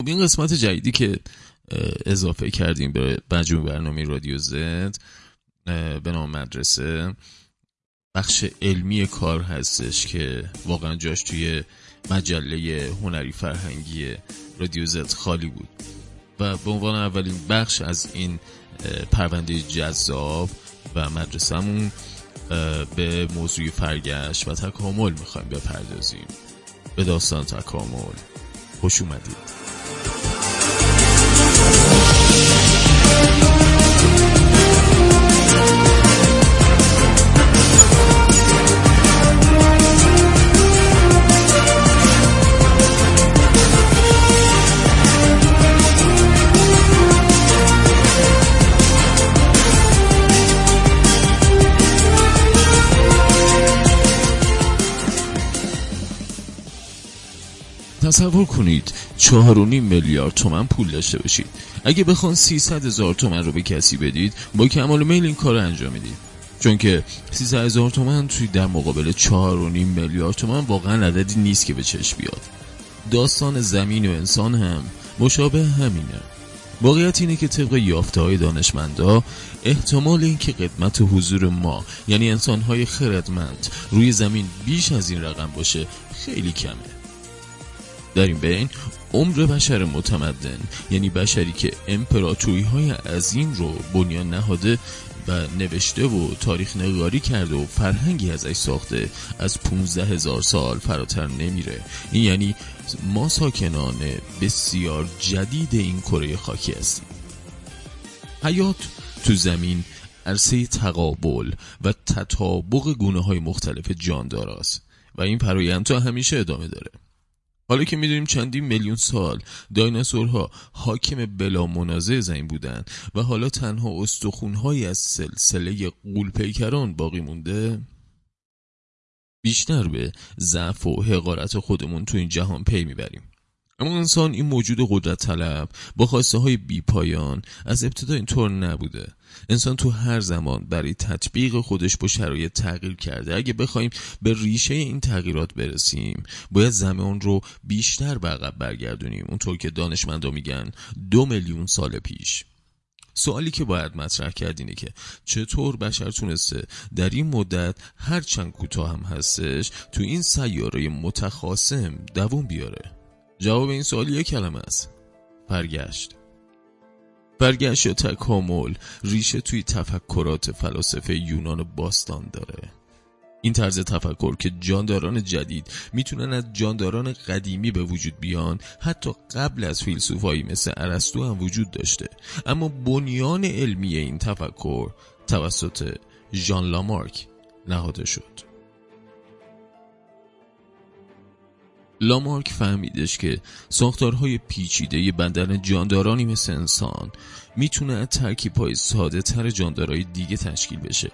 خب این قسمت جدیدی که اضافه کردیم به مجموع برنامه رادیو زد به نام مدرسه. بخش علمی کار هستش که واقعا جاش توی مجله هنری فرهنگی رادیو زد خالی بود. و به عنوان اولین بخش از این پرونده جذاب و مدرسهمون به موضوع فرگشت و تکامل می‌خوایم بپردازیم. به داستان تکامل. خوش اومدید. Thank you. تصور کنید چهار و نیم میلیارد تومن پول داشته باشید. اگه بخوان 300 هزار تومن رو به کسی بدید با کمال میل این کار رو انجام می‌دید. چون که 300 هزار تومن توی در مقابل چهار و نیم میلیارد تومن واقعا عددی نیست که به چشم بیاد. داستان زمین و انسان هم مشابه همینه. واقعیت اینه که طبق یافته های دانشمندا احتمال اینکه قدمت حضور ما یعنی انسان های خردمند روی زمین بیش از این رقم باشه خیلی کمه. در این بین عمر بشر متمدن یعنی بشری که امپراتوری های عظیم رو بنیان نهاده و نوشته و تاریخ نگاری کرده و فرهنگی ازش ساخته از 15 هزار سال فراتر نمیره. این یعنی ما ساکنان بسیار جدید این کره خاکی هستیم. حیات تو زمین عرصه تقابل و تطابق گونه های مختلف جانداراست و این فرایند تا همیشه ادامه داره. حالا که می‌دونیم چندین میلیون سال دایناسورها حاکم بلا منازع زمین بودن و حالا تنها استخونهایی از سلسله قول پیکران باقی مونده؟ بیشتر به ضعف و حقارت خودمون تو این جهان پی می‌بریم. اما انسان این موجود قدرت طلب با خواسته های بی پایان از ابتدا اینطور نبوده. انسان تو هر زمان برای تطبیق خودش با شرایط تغییر کرده. اگه بخوایم به ریشه این تغییرات برسیم باید زمان رو بیشتر به عقب برگردونیم. اونطور که دانشمندا میگن دو میلیون سال پیش. سوالی که باید مطرح کرد اینه که چطور بشر تونسته در این مدت هر چند کوتاه هم هستش تو این سیاره متخاصم دووم بیاره؟ جواب این سوال یک کلمه است. برگشت. برگشت یا تکامل ریشه توی تفکرات فلاسفه یونان باستان داره. این طرز تفکر که جانداران جدید می‌تونن از جانداران قدیمی به وجود بیان حتی قبل از فیلسوفایی مثل ارسطو هم وجود داشته. اما بنیان علمی این تفکر توسط ژان لامارک نهاده شد. لامارک فهمیدش که ساختارهای پیچیده بدن جاندارانی مثل انسان می‌تونه از ترکیب ساده تر جاندارهای دیگه تشکیل بشه.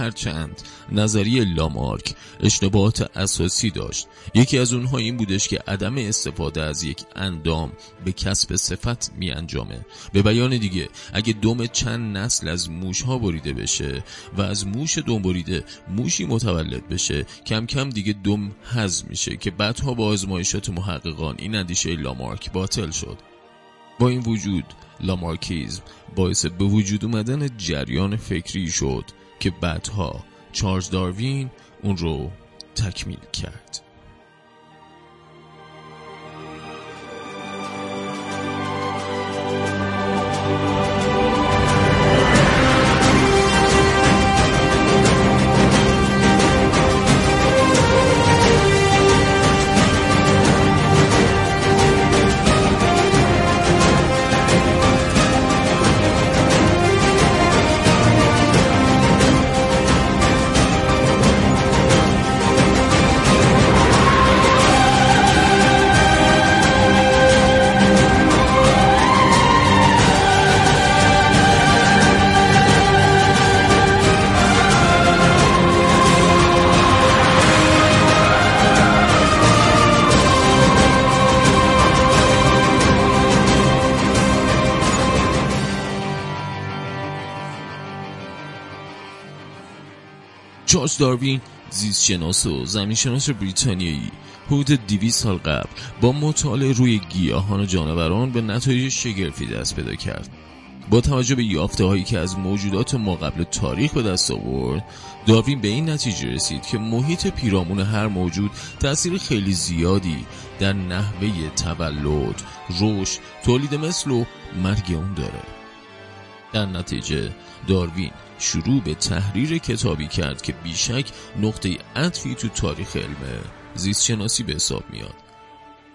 هرچند نظریه لامارک اشتباهات اساسی داشت. یکی از اونها این بودش که عدم استفاده از یک اندام به کسب صفت می انجامه به بیان دیگه اگه دوم چند نسل از موش ها بریده بشه و از موش دوم بریده موشی متولد بشه کم کم دیگه دوم هز میشه که بعدها با آزمایشات محققان این اندیشه لامارک باطل شد. با این وجود لامارکیزم باعث به وجود اومدن جریان فکری شد. که بعدها چارلز داروین اون رو تکمیل کرد. چارلز داروین زیست شناس و زمین شناس بریتانیایی. حدود 200 سال قبل با مطالعه روی گیاهان و جانوران به نتایج شگرفی دست پیدا کرد. با توجه به یافته هایی که از موجودات ما قبل تاریخ به دست آورد داروین به این نتیجه رسید که محیط پیرامون هر موجود تأثیر خیلی زیادی در نحوه تولد، رشد، تولید مثل و مرگ اون داره. در نتیجه داروین شروع به تحریر کتابی کرد که بیشک نقطه عطفی تو تاریخ علم زیست شناسی به حساب میاد.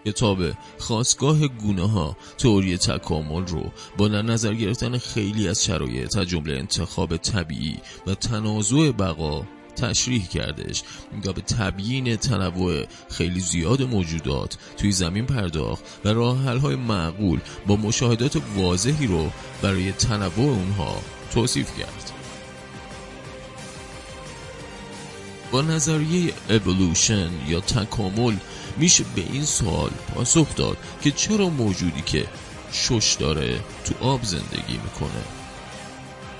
کتاب خواستگاه گونه ها تئوری تکامل رو با در نظر گرفتن خیلی از شرایط از جمله انتخاب طبیعی و تنازع بقا تشریح کردش و به تبیین تنوع خیلی زیاد موجودات توی زمین پرداخت و راه های معقول با مشاهدات واضحی رو برای تنوع اونها توصیف کرد. نظریه اولوشن یا تکامل میشه به این سوال پاسخ داد که چرا موجودی که شش داره تو آب زندگی می‌کنه.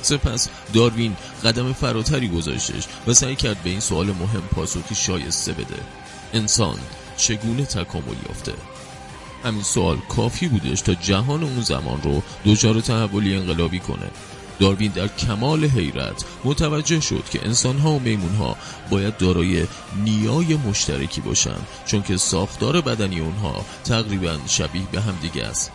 سپس داروین قدم فراتری گذاشتش و سعی کرد به این سوال مهم پاسخی شایسته بده. انسان چگونه تکامل یافته؟ همین سوال کافی بودش تا جهان اون زمان رو دچار تحولی انقلابی کنه. داروین در کمال حیرت متوجه شد که انسانها و میمونها باید دارای نیای مشترکی باشن چون که ساختار بدنی اونها تقریبا شبیه به همدیگه است.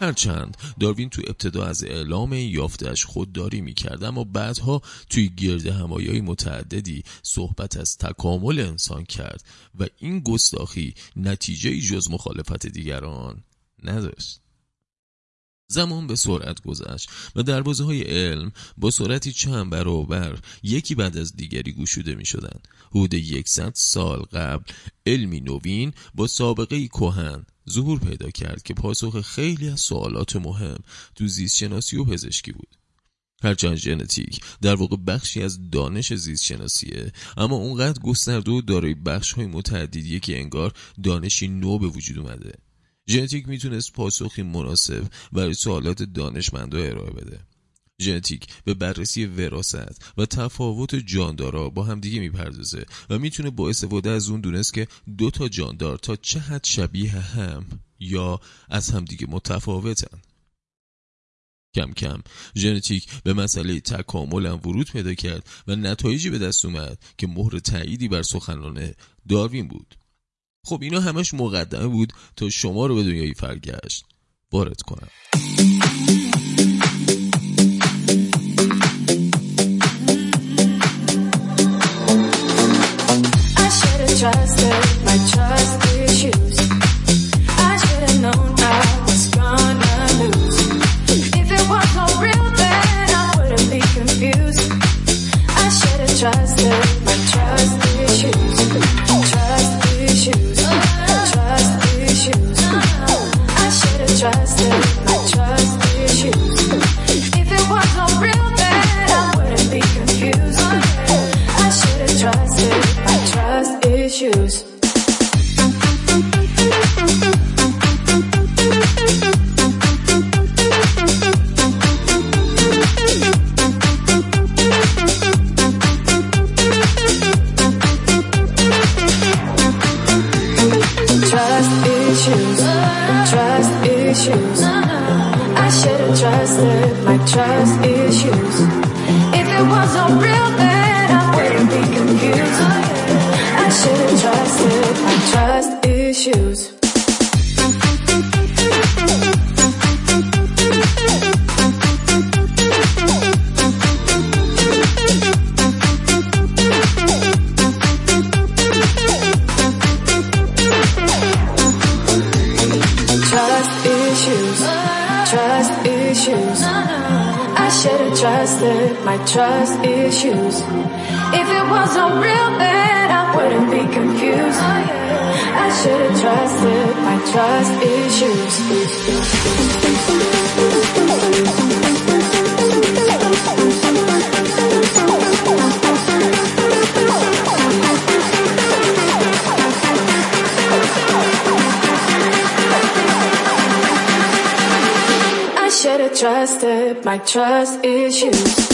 هرچند داروین تو ابتدا از اعلام این یافتش خودداری می‌کرد اما بعدها توی گرد همایی متعددی صحبت از تکامل انسان کرد و این گستاخی نتیجه جز مخالفت دیگران نداشت. زمان به سرعت گذشت و دروازه های علم با سرعتی چند برابر یکی بعد از دیگری گشوده می شدن. حدود یکصد سال قبل علمی نوین با سابقه کهن ظهور پیدا کرد که پاسخ خیلی از سوالات مهم تو زیست شناسی و پزشکی بود. هرچند ژنتیک در واقع بخشی از دانش زیست شناسیه اما اونقدر گسترده و دارای بخش های متعددیه که انگار دانشی نو به وجود اومده ژنتیک می‌تونست پاسخی مناسب برای سوالات دانشمندا ارائه بده. ژنتیک به بررسی وراست و تفاوت جاندارا با همدیگه می‌پردازه و می‌تونه با استفاده از اون دونست که دو تا جاندار تا چه حد شبیه هم یا از همدیگه متفاوتن. کم کم ژنتیک به مسئله تکامل هم ورود پیدا کرد و نتایجی به دست اومد که مهر تاییدی بر سخنان داروین بود. خب اینا همش مقدمه بود تا شما رو به دنیای فرگشت. وارد کنم. My trust issues. If it wasn't real, then I wouldn't be confused. I should have trusted my trust issues. trust issues. If it wasn't real, then I wouldn't be confused. I should've trusted my trust issues. trusted my trust issues.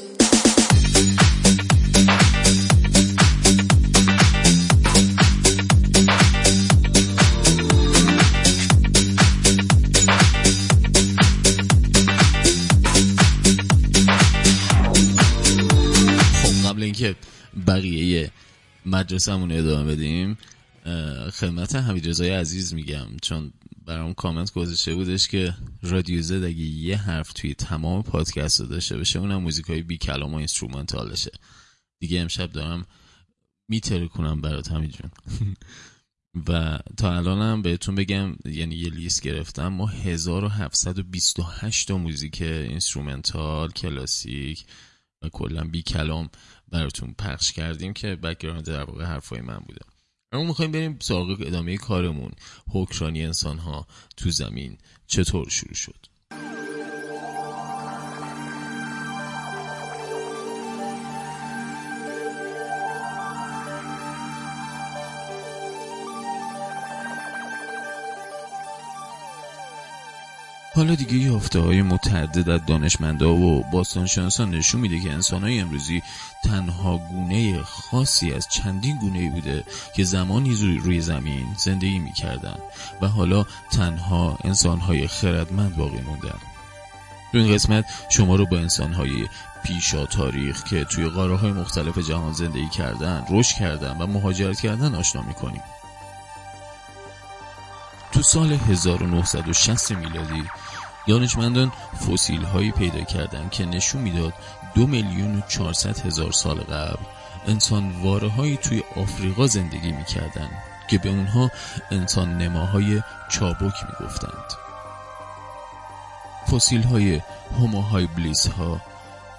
مدرسهمون ادامه بدیم. خدمت حمید رضای عزیز میگم. چون برام کامنت گذاشته بودش که رادیو Z اگه یه حرف توی تمام پادکست داشته باشه اونم موزیک های بی کلام و instrumental شه. دیگه امشب دارم میترکونم برات حمید جون. و تا الانم بهتون بگم یعنی یه لیست گرفتم ما 1728 تا موزیک instrumental کلاسیک کلا بی کلام براتون پخش کردیم که background در واقع حرفای من بوده. اما می‌خوایم بریم سراغ ادامه کارمون. حکمرانی انسان ها تو زمین چطور شروع شد؟ حالا دیگه یافته های متعدد از دانشمندا و باستانشناسان نشون میده که انسان های امروزی تنها گونه خاصی از چندین گونه بوده که زمانی روی- زمین زندگی می‌کردن و حالا تنها انسان های خردمند باقی موندن. تو این قسمت شما رو با انسان های پیشا تاریخ که توی قاره های مختلف جهان زندگی کردن رشد کردن و مهاجرت کردن آشنا می‌کنیم. تو سال 1960 میلادی دانشمندان فسیل هایی پیدا کردند که نشون می‌داد دو میلیون و چهارصد هزار سال قبل انسان واره هایی توی آفریقا زندگی می‌کردند که به اونها انسان نماهای چابک می‌گفتند. فسیل های هوموهایبلیس ها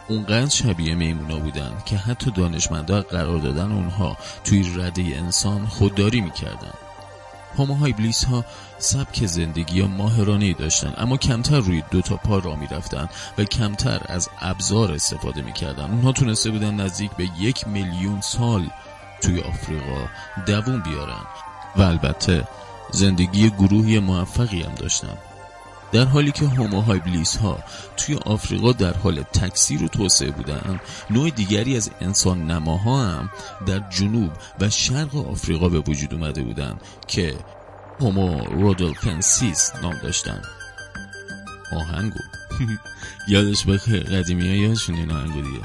اونقدر شبیه میمونا بودند که حتی دانشمندا قرار دادن اونها توی رده انسان خودداری می‌کردند. هوموهای بلیس ها سبک زندگی یا ماهرانه داشتن اما کمتر روی دو تا پا را می رفتن و کمتر از ابزار استفاده می کردن. اونها تونسته بودن نزدیک به یک میلیون سال توی آفریقا دووم بیارن و البته زندگی گروهی موفقی هم داشتن در حالی که هوموهای بلیس ها توی آفریقا در حال تکثیر و توسعه بودن نوع دیگری از انسان نماها هم در جنوب و شرق آفریقا به وجود اومده بودن که هومو رودولفنسیس نام داشتن. آهنگو. یادش بخیر قدیمی ها یادشون این آهنگو دیگه.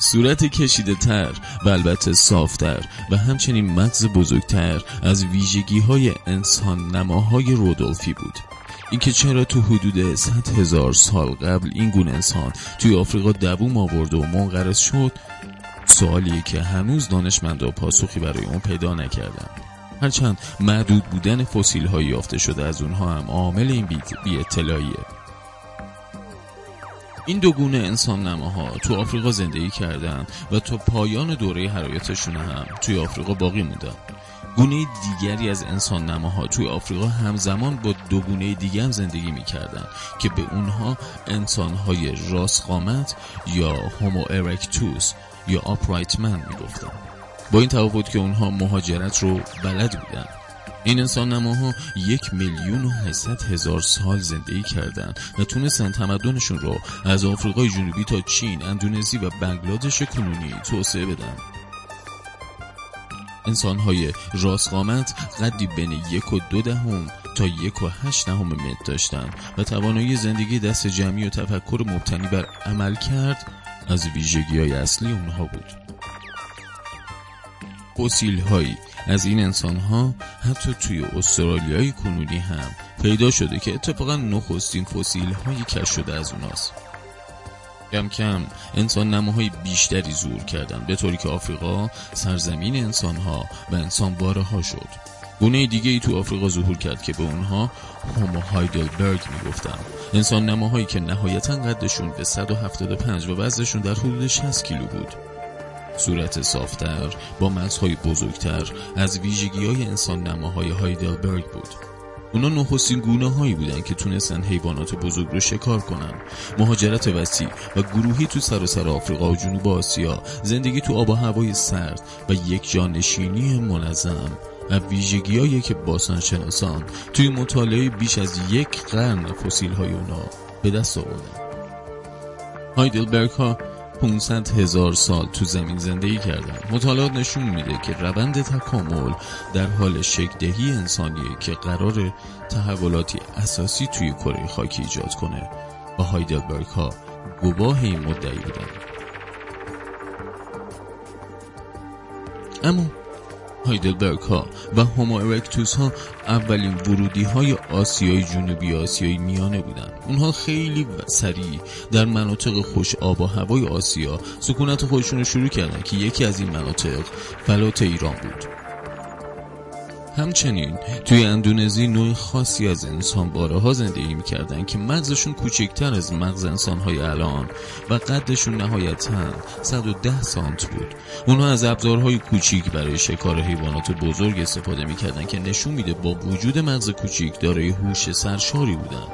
صورت کشیده تر و البته صافتر و همچنین مغز بزرگتر از ویژگی های انسان نماهای رودولفی بود. اینکه چرا تو حدود 100 هزار سال قبل این گونه انسان توی آفریقا دووم آورد و منقرض شد سوالیه که هنوز دانشمندا پاسخی برای اون پیدا نکردن. هرچند محدود بودن فسیل های یافته شده از اونها هم عامل این بی, اطلاعیه این دو گونه انسان نماها تو آفریقا زندگی کردن و تا پایان دوره حرایتشون هم توی آفریقا باقی موندن. گونه دیگری از انسان نماها توی آفریقا همزمان با دو گونه دیگه هم زندگی می‌کردن که به اونها انسانهای راست قامت یا هومو ارکتوس یا آپرایت من می‌گفتن. با این تفاوت که اونها مهاجرت رو بلد بودن. این انسان نماها یک میلیون و هشتصد هزار سال زندگی کردند و تونستن تمدنشون رو از آفریقای جنوبی تا چین، اندونزی و بنگلادش کنونی توسعه بدن. انسانهای راستقامت قدی بین یک و دو دهم تا یک و هشت دهم متر داشتند و توانایی زندگی دست جمعی و تفکر مبتنی بر عمل کرد از ویژگی های اصلی اونها بود. فسیل هایی از این انسان ها حتی توی استرالیای کنونی هم پیدا شده که اتفاقا نخستین فسیل هایی کش شده از اوناست. کم کم انسان نماهای بیشتری ظهور کردند. به طوری که آفریقا سرزمین انسان ها و انسان باره ها شد. گونه دیگه ای تو آفریقا ظهور کرد که به اونها هومو هایدلبرگ می‌گفتن انسان نماهایی که نهایتا قدشون به 175 و وزنشون در حدود 60 کیلو بود. صورت صافتر با مغزهای بزرگتر از ویژگی های انسان نماهای هایدلبرگ بود. اونا نخستین گونه هایی بودن که تونستن حیوانات بزرگ رو شکار کنن. مهاجرت وسیع و گروهی تو سراسر آفریقا و جنوب آسیا زندگی تو آب و هوای سرد و یک جانشینی منظم و ویژگی که باستان شناسان توی مطالعه بیش از یک قرن فسیل های اونا به دست آوردن. هایدلبرگ ها 500 هزار سال تو زمین زندگی کردن مطالعات نشون میده که روند تکامل در حال شکدهی انسانیه که قرار تحولاتی اساسی توی کره خاکی ایجاد کنه. و هایدلبرگ ها گواه این مدعی بودن اما هایدلبرگ ها و هومو ارکتوس ها اولین ورودی های آسیای جنوبی آسیای میانه بودند. اونها خیلی سریع در مناطق خوش آب و هوای آسیا سکونت خودشون رو شروع کردن که یکی از این مناطق فلات ایران بود همچنین توی اندونزی نوع خاصی از انسان باره ها زندگی می‌کردن که مغزشون کوچکتر از مغز انسان های الان و قدشون نهایتا 110 سانت بود اونها از ابزارهای کوچیک برای شکار حیوانات بزرگ استفاده می‌کردن که نشون میده با وجود مغز کوچیک دارای هوش سرشاری بودن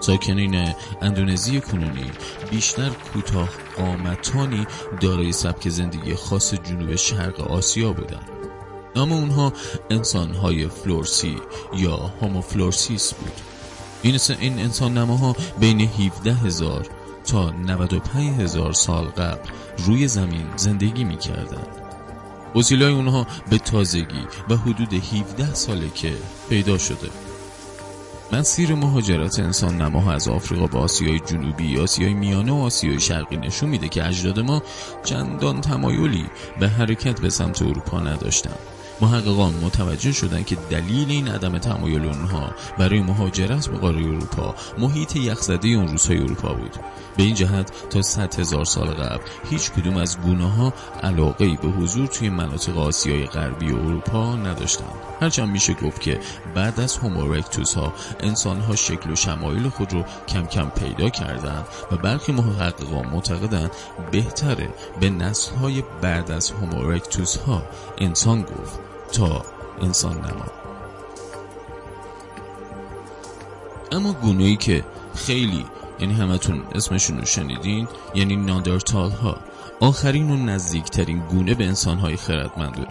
ساکنین اندونزی کنونی بیشتر کوتاه قامتانی دارای سبک زندگی خاص جنوب شرق آسیا بودند. نام اونها انسانهای فلورسی یا هوموفلورسیس بود این, انسان نماها بین 17 هزار تا 95 هزار سال قبل روی زمین زندگی می کردن. وسیلای اونها به تازگی و حدود 17 ساله که پیدا شده مسیر مهاجرت انسان نماها از آفریقا به آسیای جنوبی، آسیای میانه و آسیای شرقی نشون میده که اجداد ما چندان تمایلی به حرکت به سمت اروپا نداشتند. محققان متوجه شدن که دلیل این عدم تمایل اونها برای مهاجرت به قاره اروپا محیط یخزده اون روزهای اروپا بود. به این جهت تا 100 هزار سال قبل هیچ کدوم از گونه ها علاقه به حضور توی مناطق آسیای غربی و اروپا نداشتند. هرچند میشه گفت که بعد از هومورکتوس ها انسان ها شکل و شمایل خود رو کم کم پیدا کردند و برخی محققان معتقدند بهتره به نسل های بعد از هومورکتوس ها انسان گفت. تا انسان نما اما گونه که خیلی یعنی همتون اسمشون رو شنیدین یعنی ناندرتال ها آخرین و نزدیکترین گونه به انسان های خردمند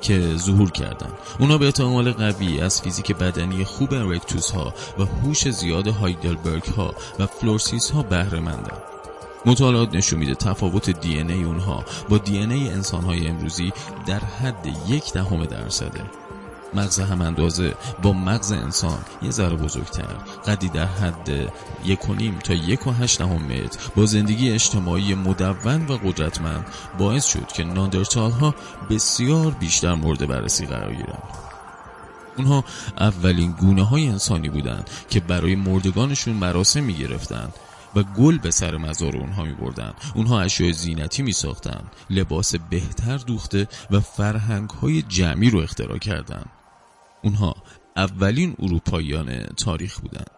که ظهور کردن. اونا به احتمال قوی از فیزیک بدنی خوب رکتوس ها و هوش زیاد هایدلبرگ ها و فلورسیس ها بهره مندن مطالعات نشون میده تفاوت DNA اونها با DNA انسان های امروزی در حد یک دهم درصده. مغز هم اندازه با مغز انسان یه ذره بزرگتر. قدی در حد یک و نیم تا یک و هشت متر. با زندگی اجتماعی مدون و قدرتمند باعث شد که ناندرتال ها بسیار بیشتر مورد بررسی قرار گیرند. اونها اولین گونه های انسانی بودند که برای مردگانشون مراسم می گرفتند و گل به سر مزار اونها می بردن اونها اشیاء زینتی می ساختن لباس بهتر دوخته و فرهنگ های جمعی رو اختراع کردند. اونها اولین اروپاییان تاریخ بودند.